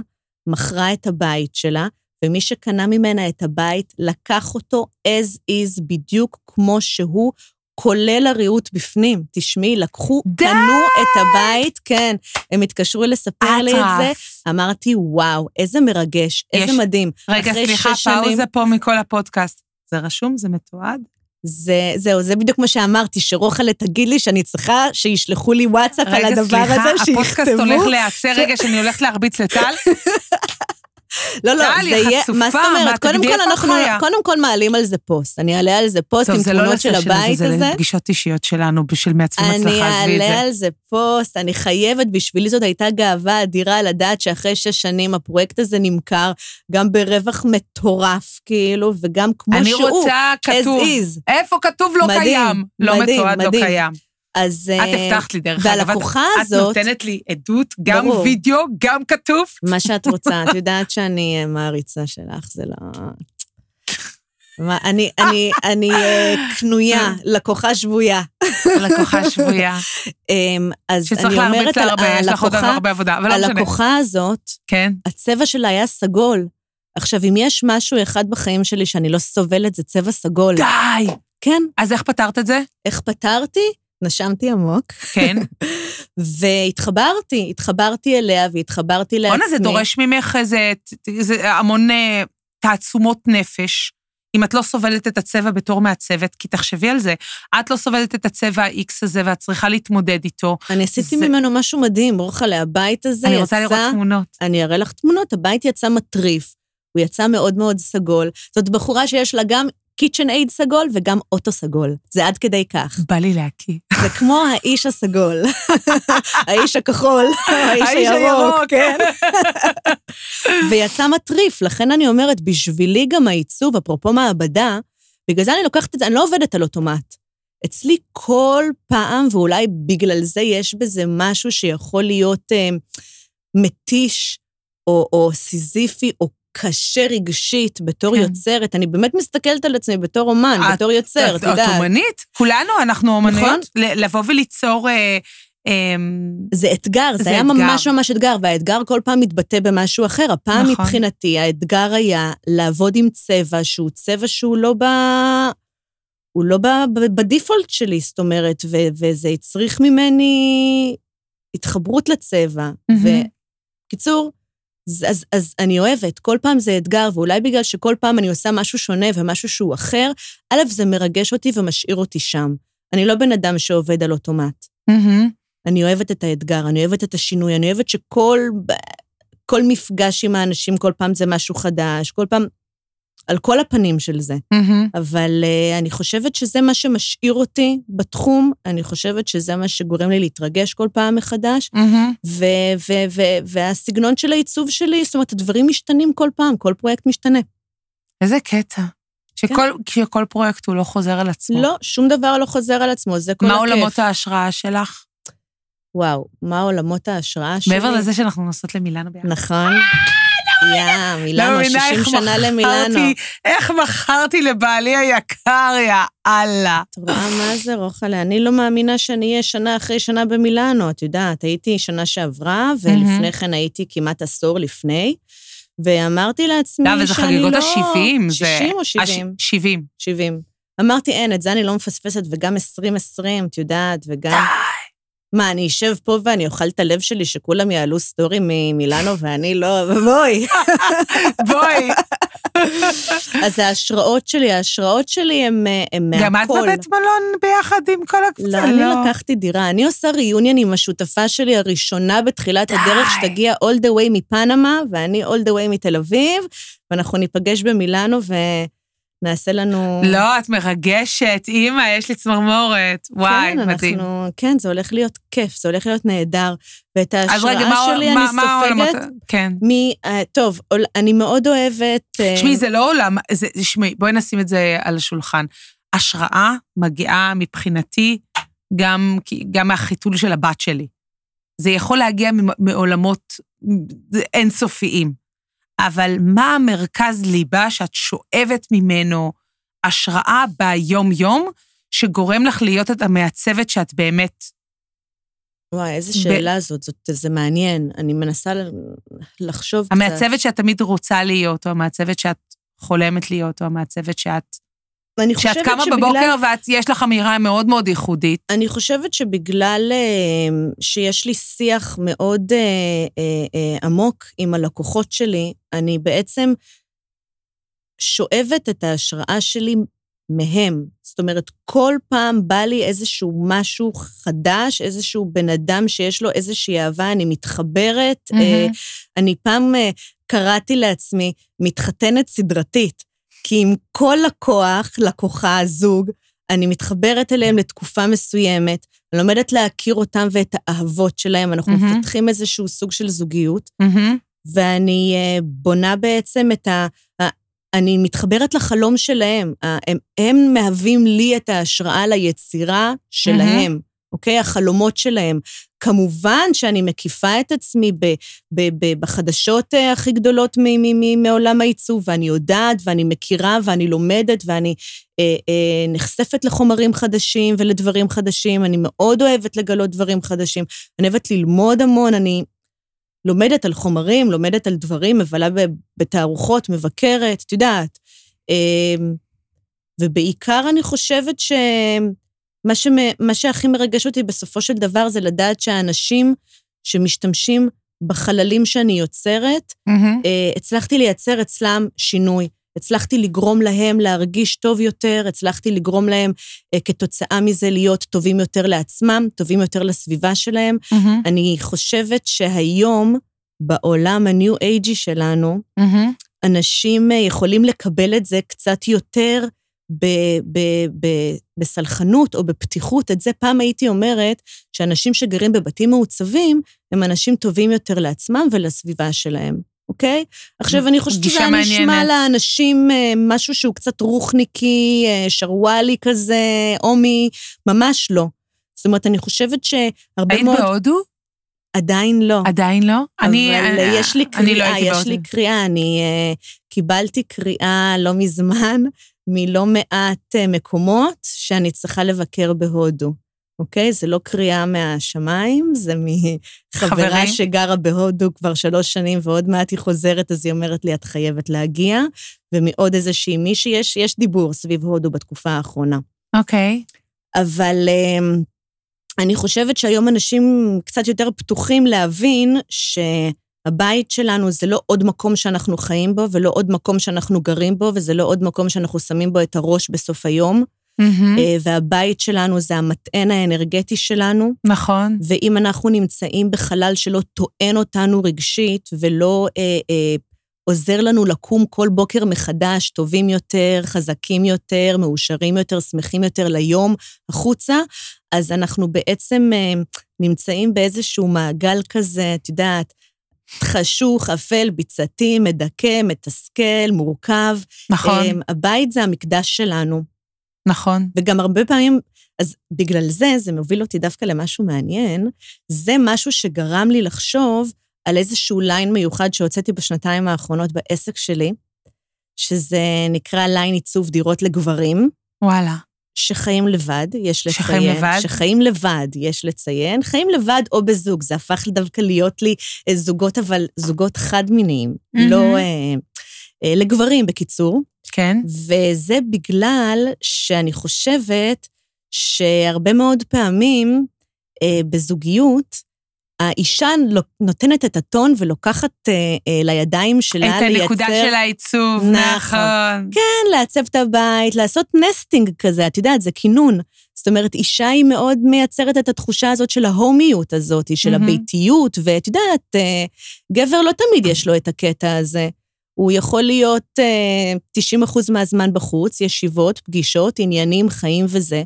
מכרה את הבית שלה, ומי שקנה ממנה את הבית לקח אותו as is, בדיוק כמו שהוא, כולל הריהוט בפנים. תשמעי, לקחו, די! קנו את הבית, כן, הם התקשרו לספר לי את זה. אמרתי, וואו, איזה מרגש, איזה יש- מדהים. רגע, סליחה, פאוזה פה מכל הפודקאסט. זה רשום? זה מתועד? זה, זהו, זה בדיוק מה שאמרתי, שרוחלה תגיד לי שאני צריכה שישלחו לי וואטסאפ על רגע, הדבר סליחה, הזה, הפודקאסט שיכתבו. הולך להיעצר רגע שאני הולכת להרביץ לטל? לא, לא, זה יהיה... חצופה, מה זאת אומרת? קודם כל אנחנו... קודם כל מעלים על זה פוסט. אני אעלה על זה פוסט עם לא תמונות של לסשן הזה, הבית זה הזה. לפגישות אישיות שלנו, בשביל מעצבים אני הצלחה, עזבי את אעלה זה. על זה פוסט, אני חייבת, בשבילי זאת הייתה גאווה אדירה לדעת שאחרי שש שנים הפרויקט הזה נמכר, גם ברווח מטורף, כאילו, וגם כמו אני שהוא, רוצה כתוב. איפה כתוב לא קיים? לא מתועד, לא. קיים. אז... את אה, הבטחת לי, דרך אגב. את- והלקוחה את הזאת, נותנת לי עדות, גם ברור. וידאו, גם כתוב. מה שאת רוצה, את יודעת שאני אה, מעריצה שלך, זה לא... מה, אני, אני, אני אה, קנויה, לקוחה שבויה. לקוחה שבויה, אמ, אז אני אומרת על הרבה, יש לך עוד הלקוחה, הרבה עבודה, אבל לא משנה. הלקוחה הזאת, כן. הצבע שלה היה סגול. עכשיו, אם יש משהו אחד בחיים שלי שאני לא סובלת, זה צבע סגול. די! כן, אז איך פתרת את זה? איך פתרתי? נשמתי עמוק, כן. והתחברתי, התחברתי אליה והתחברתי לעצמי. בואנה, זה דורש ממך איזה איזה המון אה, תעצומות נפש. אם את לא סובלת את הצבע בתור מעצבת, כי תחשבי על זה, את לא סובלת את הצבע ה-X הזה ואת צריכה להתמודד איתו. אני עשיתי זה- ממנו משהו מדהים, רוחלה, הבית הזה אני יצא... רוצה לראות תמונות. אני אראה לך תמונות, הבית יצא מטריף, הוא יצא מאוד מאוד סגול. זאת בחורה שיש לה גם קיצ'ן אייד סגול וגם אוטו סגול. זה עד כדי כך. בא לי להקיא. זה כמו האיש הסגול, האיש הכחול, האיש הירוק, הירוק. כן. ויצא מטריף, לכן אני אומרת, בשבילי גם העיצוב, אפרופו מעבדה, בגלל זה אני לוקחת את זה, אני לא עובדת על אוטומט. אצלי כל פעם, ואולי בגלל זה יש בזה משהו שיכול להיות אה, מתיש, או, או סיזיפי, או קשה רגשית בתור כן. יוצרת. אני באמת מסתכלת על עצמי בתור אומן, את- בתור יוצר, את את יודעת. אומנית? כולנו, אנחנו נכון. אומניות. ל- לבוא וליצור... אה, אמ, זה אתגר, זה, זה היה אתגר. ממש ממש אתגר, והאתגר כל פעם מתבטא במשהו אחר. הפעם נכון. מבחינתי, האתגר היה לעבוד עם צבע שהוא צבע שהוא לא ב... הוא לא ב... בדיפולט שלי, זאת אומרת, ו... וזה הצריך ממני התחברות לצבע. מהמם. וקיצור, אז, אז, אז אני אוהבת, כל פעם זה אתגר, ואולי בגלל שכל פעם אני עושה משהו שונה ומשהו שהוא אחר, א', זה מרגש אותי ומשאיר אותי שם. אני לא בן אדם שעובד על אוטומט. מהמם. אני אוהבת את האתגר, אני אוהבת את השינוי, אני אוהבת שכל כל מפגש עם האנשים, כל פעם זה משהו חדש, כל פעם, על כל הפנים של זה. מהמם. אבל uh, אני חושבת שזה מה שמשאיר אותי בתחום, אני חושבת שזה מה שגורם לי להתרגש כל פעם מחדש, ו- והסגנון של העיצוב שלי, זאת אומרת, הדברים משתנים כל פעם, כל פרויקט משתנה. איזה קטע. שכל, שכל פרויקט הוא לא חוזר על עצמו. לא, שום דבר לא חוזר על עצמו, זה כל מה הכיף. עולמות ההשראה שלך? וואו, מה עולמות ההשראה שלי? מעבר לזה שאנחנו נוסעות למילאנו ביחד. נכון. יא, מבינה 60 איך שנה למילאנו. איך מכרתי לבעלי היקר, יא אללה. את רואה מה זה, רוחלה? אני לא מאמינה שאני אהיה שנה אחרי שנה במילאנו, את יודעת, הייתי שנה שעברה, ולפני כן הייתי כמעט עשור לפני, ואמרתי לעצמי לא, שאני לא... וזה חגיגות ה-70. 60 או 70? 70. 70. אמרתי, אין, את זה אני לא מפספסת, וגם 2020, את יודעת, וגם... מה, אני אשב פה ואני אוכל את הלב שלי שכולם יעלו סטורי ממילאנו ואני לא, בואי. בואי. אז ההשראות שלי, ההשראות שלי הן הם מהכל. גם את בבית מלון ביחד עם כל הקבוצה, לא, אני לקחתי דירה. אני עושה ריוניון עם השותפה שלי הראשונה בתחילת די. הדרך, שתגיע all the way מפנמה, ואני all the way מתל אביב, ואנחנו ניפגש במילאנו ונעשה לנו... לא, את מרגשת, אימא, יש לי צמרמורת. וואי, כן, מדהים. אנחנו, כן, זה הולך להיות כיף, זה הולך להיות נהדר. ואת ההשראה רגע, מה שלי מה- אני מה. סופגת כן. מ... אה, טוב, אני מאוד אוהבת... אה, תשמעי, זה לא עולם, תשמעי, בואי נשים את זה על השולחן. השראה מגיעה מבחינתי גם, גם מהחיתול של הבת שלי. זה יכול להגיע מעולמות אינסופיים. אבל מה המרכז ליבה שאת שואבת ממנו השראה ביום-יום, שגורם לך להיות את המעצבת שאת באמת... וואי, איזה שאלה זאת, זאת, זה מעניין. אני מנסה לחשוב קצת. המעצבת שאת תמיד רוצה להיות, או המעצבת שאת חולמת להיות, או המעצבת שאת... אני שאת חושבת קמה שבגלל- בבוקר ויש לך אמירה מאוד מאוד ייחודית. אני חושבת שבגלל אה, שיש לי שיח מאוד אה, אה, עמוק עם הלקוחות שלי, אני בעצם שואבת את ההשראה שלי מהם. זאת אומרת, כל פעם בא לי איזשהו משהו חדש, איזשהו בן אדם שיש לו איזושהי אהבה, אני מתחברת. אה, אני פעם, קראתי לעצמי מתחתנת סדרתית, כי עם כל לקוח, לקוחה, זוג, אני מתחברת אליהם לתקופה מסוימת, אני לומדת להכיר אותם ואת האהבות שלהם, אנחנו מהמם. מפתחים איזשהו סוג של זוגיות, מהמם. ואני אה, בונה בעצם את ה... אני מתחברת לחלום שלהם. הם, הם מהווים לי את ההשראה ליצירה שלהם, אוקיי? החלומות שלהם. כמובן שאני מקיפה את עצמי ב, ב, ב, בחדשות אה, הכי גדולות מ, מ, מ, מעולם העיצוב, ואני יודעת, ואני מכירה, ואני לומדת, ואני אה, אה, נחשפת לחומרים חדשים ולדברים חדשים. אני מאוד אוהבת לגלות דברים חדשים. אני אוהבת ללמוד המון, אני לומדת על חומרים, לומדת על דברים, מבלה בתערוכות, מבקרת, את יודעת. אמ, ובעיקר אני חושבת שמה שמ... מה שהכי מרגש אותי בסופו של דבר זה לדעת שהאנשים שמשתמשים בחללים שאני יוצרת. אה, הצלחתי לייצר אצלם שינוי. הצלחתי לגרום להם להרגיש טוב יותר, הצלחתי לגרום להם אה, כתוצאה מזה להיות טובים יותר לעצמם, טובים יותר לסביבה שלהם. מהמם. אני חושבת שהיום, בעולם הניו אייג'י שלנו, מהמם. אנשים אה, יכולים לקבל את זה קצת יותר ב, ב, ב, בסלחנות או בפתיחות. את זה פעם הייתי אומרת שאנשים שגרים בבתים מעוצבים הם אנשים טובים יותר לעצמם ולסביבה שלהם, אוקיי? עכשיו, אני חושבת שזה היה נשמע. לאנשים אה, משהו שהוא קצת רוחניקי, אה, שרוואלי כזה, עומי, ממש לא. זאת אומרת, אני חושבת שהרבה היית מאוד... בהודו? עדיין לא. עדיין לא? אני... אבל אני- יש לי אני לא קריאה, הייתי יש לי. קריאה. אני uh, קיבלתי קריאה לא מזמן מלא מעט uh, מקומות שאני צריכה לבקר בהודו, אוקיי? זה לא קריאה מהשמיים, זה מחברה חברים? שגרה בהודו כבר שלוש שנים, ועוד מעט היא חוזרת, אז היא אומרת לי, את חייבת להגיע, ומעוד איזושהי מישהי, יש, יש דיבור סביב הודו בתקופה האחרונה. אוקיי. אבל אמ, אני חושבת שהיום אנשים קצת יותר פתוחים להבין שהבית שלנו זה לא עוד מקום שאנחנו חיים בו, ולא עוד מקום שאנחנו גרים בו, וזה לא עוד מקום שאנחנו שמים בו את הראש בסוף היום. אה, והבית שלנו זה המטען האנרגטי שלנו, נכון. ואם אנחנו נמצאים בחלל שלא טוען אותנו רגשית ולא אה, אה, עוזר לנו לקום כל בוקר מחדש, טובים יותר, חזקים יותר, מאושרים יותר, שמחים יותר ליום החוצה, אז אנחנו בעצם אה, נמצאים באיזשהו מעגל כזה, את יודעת, חשוך, אפל, ביצתי, מדכא, מתסכל, מורכב. נכון. אה, הבית זה המקדש שלנו. נכון. וגם הרבה פעמים, אז בגלל זה, זה מוביל אותי דווקא למשהו מעניין, זה משהו שגרם לי לחשוב על איזשהו ליין מיוחד שהוצאתי בשנתיים האחרונות בעסק שלי, שזה נקרא ליין עיצוב דירות לגברים, וואלה. שחיים לבד, יש לציין. שחיים לבד? שחיים לבד, יש לציין. חיים לבד או בזוג, זה הפך דווקא להיות לי אה, זוגות, אבל זוגות חד-מיניים, מהמם. לא... אה, אה, לגברים, בקיצור. כן. וזה בגלל שאני חושבת שהרבה מאוד פעמים אה, בזוגיות, האישה נותנת את הטון ולוקחת אה, אה, לידיים שלה את הנקודה של העיצוב, נכון. נכון. כן, לעצב את הבית, לעשות נסטינג כזה, את יודעת, זה כינון. זאת אומרת, אישה היא מאוד מייצרת את התחושה הזאת של ההומיות הזאת, של מהמם. הביתיות, ואת יודעת, אה, גבר לא תמיד יש לו את הקטע הזה. הוא יכול להיות אה, 90 אחוז מהזמן בחוץ, ישיבות, פגישות, עניינים, חיים וזה.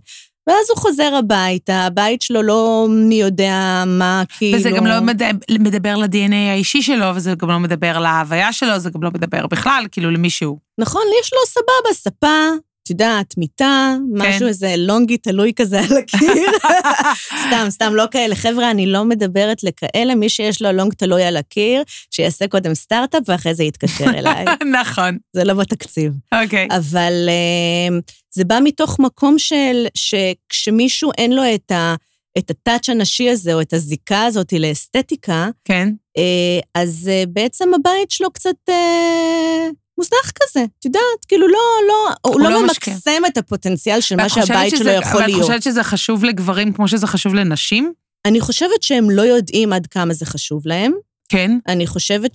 ואז הוא חוזר הביתה, הבית שלו לא מי יודע מה, כאילו... וזה גם לא מדבר, מדבר ל-DNA האישי שלו, וזה גם לא מדבר להוויה שלו, זה גם לא מדבר בכלל, כאילו, למישהו. נכון, יש לו סבבה, ספה, את יודעת, מיטה, משהו איזה לונגי תלוי כזה על הקיר. סתם, סתם, לא כאלה. חבר'ה, אני לא מדברת לכאלה, מי שיש לו לונג תלוי על הקיר, שיעשה קודם סטארט-אפ ואחרי זה יתקשר אליי. נכון, זה לא בתקציב. אוקיי. אבל אה, זה בא מתוך מקום של, שכשמישהו אין לו את ה... את הטאץ' הנשי הזה, או את הזיקה הזאת לאסתטיקה, כן. אה, אז אה, בעצם הבית שלו קצת אה, מוזנח כזה, את יודעת, כאילו לא, לא, הוא, הוא לא, לא ממקסם את הפוטנציאל של מה שהבית שלו שזה- יכול ואת להיות. חושבת שזה חשוב לגברים כמו שזה חשוב לנשים? אני חושבת שהם לא יודעים עד כמה זה חשוב להם. כן. אני חושבת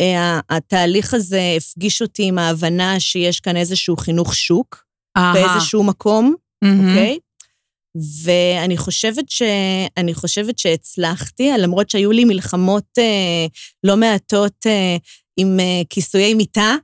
שהתהליך הזה הפגיש אותי עם ההבנה שיש כאן איזשהו חינוך שוק אהה. באיזשהו מקום. אוקיי? ואני חושבת, ש... אני חושבת שהצלחתי, למרות שהיו לי מלחמות אה, לא מעטות אה, עם אה, כיסויי מיטה.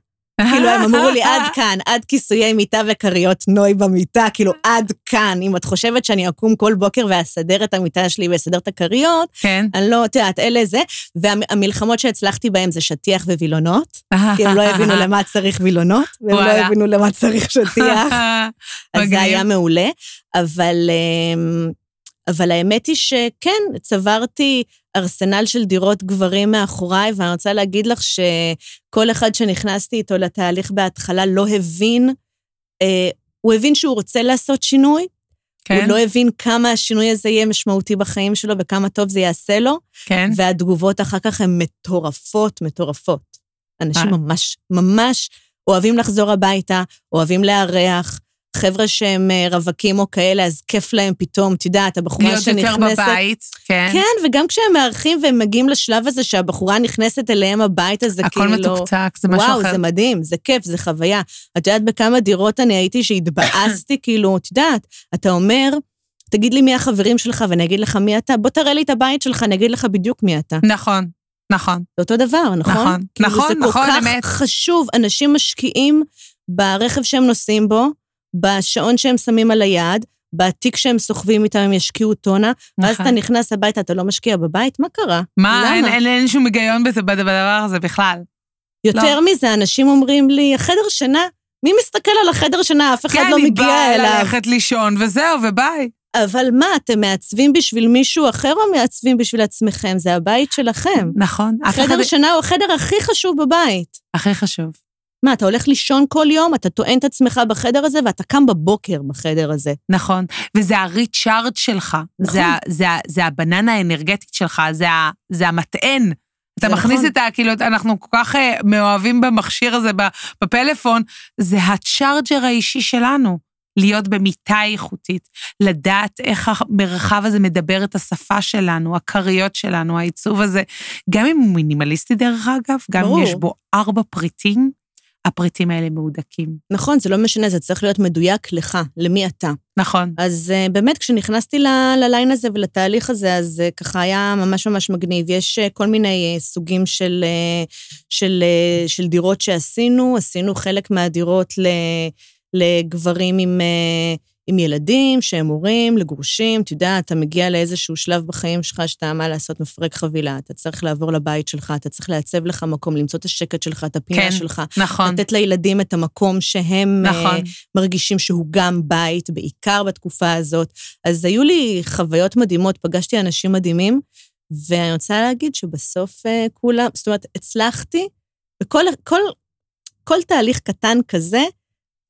כאילו, הם אמרו לי, עד כאן, עד כיסויי מיטה וכריות נוי במיטה, כאילו, עד כאן. אם את חושבת שאני אקום כל בוקר ואסדר את המיטה שלי ואסדר את הכריות, כן. אני לא, את יודעת, אלה זה. והמלחמות שהצלחתי בהן זה שטיח ווילונות, כי הם לא הבינו למה צריך וילונות, והם לא. הבינו למה צריך שטיח. אז. זה היה מעולה, אבל, אמ, אבל האמת היא שכן, צברתי ארסנל של דירות גברים מאחוריי, ואני רוצה להגיד לך שכל אחד שנכנסתי איתו לתהליך בהתחלה לא הבין, אה, הוא הבין שהוא רוצה לעשות שינוי, כן, הוא לא הבין כמה השינוי הזה יהיה משמעותי בחיים שלו וכמה טוב זה יעשה לו, כן. והתגובות אחר כך הן מטורפות, מטורפות. אנשים אה. ממש, ממש אוהבים לחזור הביתה, אוהבים לארח. חבר'ה שהם אה, רווקים או כאלה, אז כיף להם פתאום, את יודעת, הבחורה להיות שנכנסת... יותר בבית, כן. כן, וגם כשהם מארחים והם מגיעים לשלב הזה שהבחורה נכנסת אליהם הביתה, זה הכל כאילו... מתוקתק, זה משהו וואו, אחר. זה מדהים, זה כיף, זה חוויה. את יודעת בכמה דירות אני הייתי שהתבאסתי, כאילו, את יודעת, אתה אומר, תגיד לי מי החברים שלך ואני אגיד לך מי אתה, בוא תראה לי את הבית שלך, אני אגיד לך בדיוק מי אתה. נכון, נכון. זה אותו דבר, נכון? נכון, כאילו, נכון, זה כל נכון, כך אמת. חשוב. אנשים משקיעים ברכב שהם נוסעים בו, בשעון שהם שמים על היד, בתיק שהם סוחבים איתם, הם ישקיעו טונה, ואז נכון. אתה נכנס הביתה, אתה לא משקיע בבית? מה קרה? מה, למה? אין- אין אין שום היגיון בזה- בדבר הזה בכלל. יותר מזה, אנשים אומרים לי, החדר שינה, מי מסתכל על החדר שינה? אף אחד כן, לא אני מגיע באה אליו. ללכת לישון וזהו, וביי. אבל מה, אתם מעצבים בשביל מישהו אחר או מעצבים בשביל עצמכם? זה הבית שלכם. נכון. אף אחד... חדר שינה הוא החדר הכי חשוב בבית. הכי חשוב. מה, אתה הולך לישון כל יום, אתה טוען את עצמך בחדר הזה, ואתה קם בבוקר בחדר הזה. נכון. וזה הריצ'ארד שלך. נכון. זה, זה, זה הבננה האנרגטית שלך, זה, זה המטען. אתה מכניס נכון. את ה... כאילו, אנחנו כל כך אה, מאוהבים במכשיר הזה בפלאפון, זה הצ'ארג'ר האישי שלנו. להיות במיטה איכותית, לדעת איך המרחב הזה מדבר את השפה שלנו, הכריות שלנו, העיצוב הזה, גם אם הוא מינימליסטי דרך אגב, גם ברור. אם יש בו ארבע פריטים, הפריטים האלה מהודקים. נכון, זה לא משנה, זה צריך להיות מדויק לך, למי אתה. נכון. אז uh, באמת, כשנכנסתי ל- לליין הזה ולתהליך הזה, אז uh, ככה היה ממש ממש מגניב. יש uh, כל מיני uh, סוגים של, uh, של, uh, של דירות שעשינו. עשינו חלק מהדירות ל, לגברים עם, uh, עם ילדים, שהם הורים, לגרושים. אתה יודע, אתה מגיע לאיזשהו שלב בחיים שלך שאתה, מה לעשות, מפרק חבילה. אתה צריך לעבור לבית שלך, אתה צריך לעצב לך מקום, למצוא את השקט שלך, את הפינה כן, שלך. נכון, לתת לילדים את המקום שהם... נכון. אה, מרגישים שהוא גם בית, בעיקר בתקופה הזאת. אז היו לי חוויות מדהימות, פגשתי אנשים מדהימים, ואני רוצה להגיד שבסוף אה, כולם, זאת אומרת, הצלחתי, וכל כל, כל תהליך קטן כזה,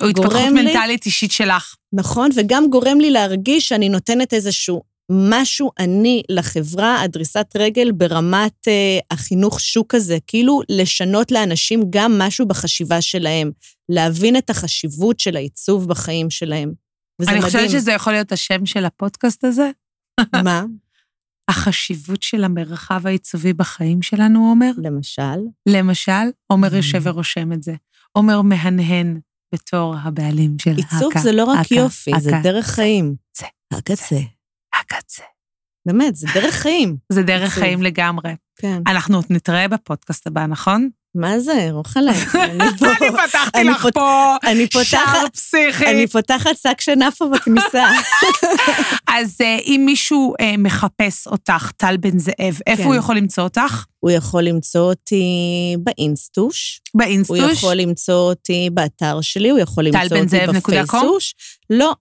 הוא התפתחות גורם לי- מנטלית אישית שלך. נכון, וגם גורם לי להרגיש שאני נותנת איזשהו משהו אני לחברה, הדריסת רגל ברמת אה, החינוך שוק הזה, כאילו לשנות לאנשים גם משהו בחשיבה שלהם, להבין את החשיבות של העיצוב בחיים שלהם. וזה אני מדהים. חושבת שזה יכול להיות השם של הפודקאסט הזה. מה? החשיבות של המרחב העיצובי בחיים שלנו, עומר. למשל? למשל, עומר Mm. יושב ורושם את זה. עומר מהנהן בתור הבעלים של הקה. עיצוב זה לא רק הקה, יופי, זה הקה. דרך חיים. זה, הקצה. הקצה. באמת, זה דרך חיים. זה דרך עיצוב. חיים לגמרי. כן. אנחנו עוד נתראה בפודקאסט הבא, נכון? מה זה, רוחלה? אני פתחתי לך פה שער. פסיכי. אני פותחת שק פה בכניסה. אז אה, אם מישהו אה, מחפש אותך, טל בן זאב, איפה כן. הוא יכול למצוא אותך? הוא יכול למצוא אותי באינסטוש, הוא באינסטוש? יכול למצוא אותי באתר שלי, הוא יכול למצוא אותי? בפייסוש. לא,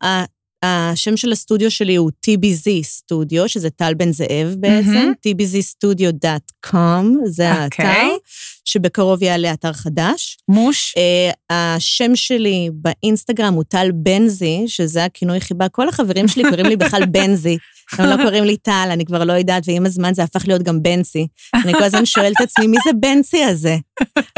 השם של הסטודיו שלי הוא TBZ סטודיו, שזה טל בן זאב בעצם, מהמם. tbzstudio.com, זה אוקיי. האתר, שבקרוב יעלה אתר חדש. מוש? אה, השם שלי באינסטגרם הוא טל בנזי, שזה הכינוי חיבה. כל החברים שלי קוראים לי בכלל בנזי. הם לא קוראים לי טל, אני כבר לא יודעת, ועם הזמן זה הפך להיות גם בנסי. אני כל הזמן שואלת את עצמי, מי זה בנסי הזה?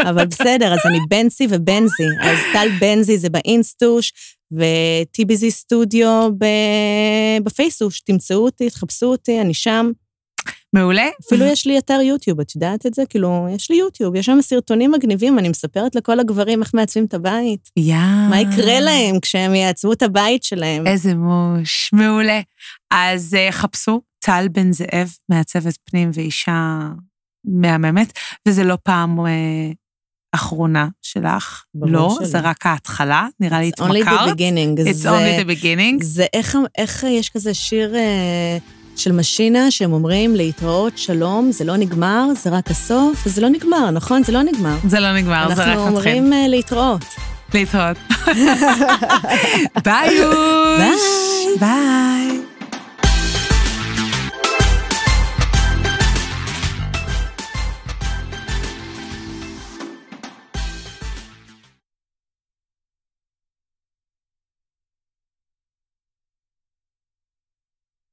אבל בסדר, אז אני בנסי ובנזי. אז טל בנזי זה באינסטוש, ו-TBZ סטודיו ב- בפייסוש. תמצאו אותי, תחפשו אותי, אני שם. מעולה. אפילו יש לי אתר יוטיוב, את יודעת את זה? כאילו, יש לי יוטיוב, יש שם סרטונים מגניבים, אני מספרת לכל הגברים איך מעצבים את הבית. יא. מה יקרה להם כשהם יעצבו את הבית שלהם? איזה מוש, מעולה. אז אה, חפשו טל בן זאב, מעצבת פנים ואישה מהממת, וזה לא פעם אה, אחרונה שלך. לא, שלא. זה רק ההתחלה, נראה לי It's only the התמכרת. beginning. It's זה- only the beginning. זה איך, איך יש כזה שיר אה, של משינה, שהם אומרים להתראות, שלום, זה לא נגמר, זה רק הסוף, וזה לא נגמר, נכון? זה לא נגמר. זה לא נגמר, זה רק אנחנו מתחיל. אומרים אה, להתראות. להתראות. ביי יוש. ביי. ביי.